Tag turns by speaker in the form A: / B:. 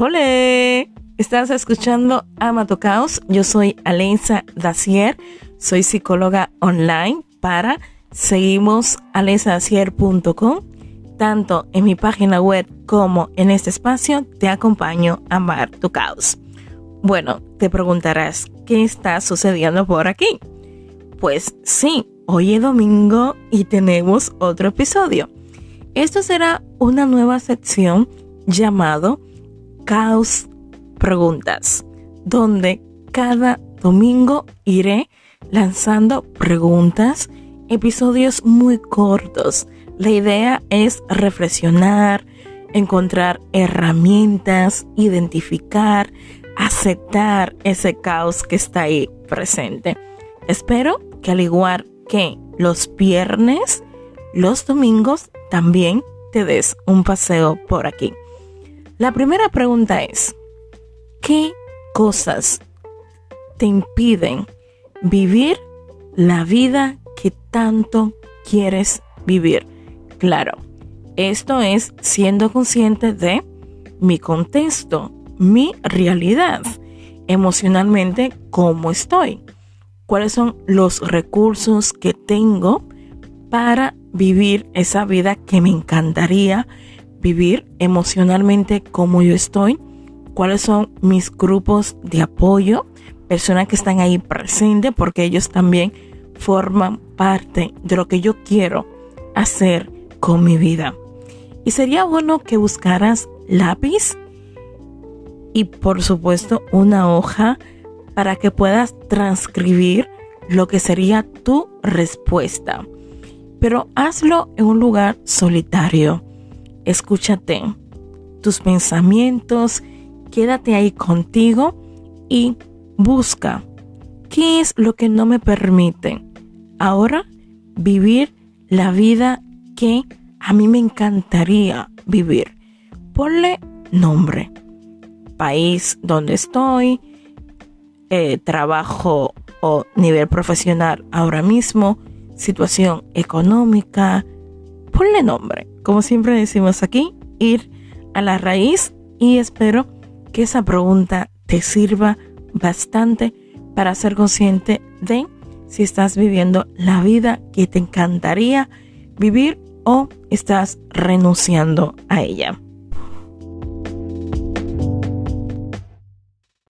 A: ¡Hole! Estás escuchando Amato Caos. Yo soy Alenza Dacier. Soy psicóloga online para seguimos alenzadacier.com. Tanto en mi página web como en este espacio te acompaño a amar tu caos. Bueno, te preguntarás, ¿qué está sucediendo por aquí? Pues sí, hoy es domingo y tenemos otro episodio. Esto será una nueva sección llamado Caos Preguntas, donde cada domingo iré lanzando preguntas, episodios muy cortos. La idea es reflexionar, encontrar herramientas, identificar, aceptar ese caos que está ahí presente. Espero que al igual que los viernes, los domingos también te des un paseo por aquí. La primera pregunta es, ¿qué cosas te impiden vivir la vida que tanto quieres vivir? Claro, esto es siendo consciente de mi contexto, mi realidad, emocionalmente, cómo estoy, cuáles son los recursos que tengo para vivir esa vida que me encantaría vivir emocionalmente como yo estoy, cuáles son mis grupos de apoyo, personas que están ahí presentes porque ellos también forman parte de lo que yo quiero hacer con mi vida. Y sería bueno que buscaras lápiz y por supuesto una hoja para que puedas transcribir lo que sería tu respuesta pero hazlo en un lugar solitario. Escúchate tus pensamientos, quédate ahí contigo y busca qué es lo que no me permite ahora vivir la vida que a mí me encantaría vivir. Ponle nombre, país donde estoy, eh, trabajo o nivel profesional ahora mismo, situación económica, ponle nombre. Como siempre decimos aquí, ir a la raíz y espero que esa pregunta te sirva bastante para ser consciente de si estás viviendo la vida que te encantaría vivir o estás renunciando a ella.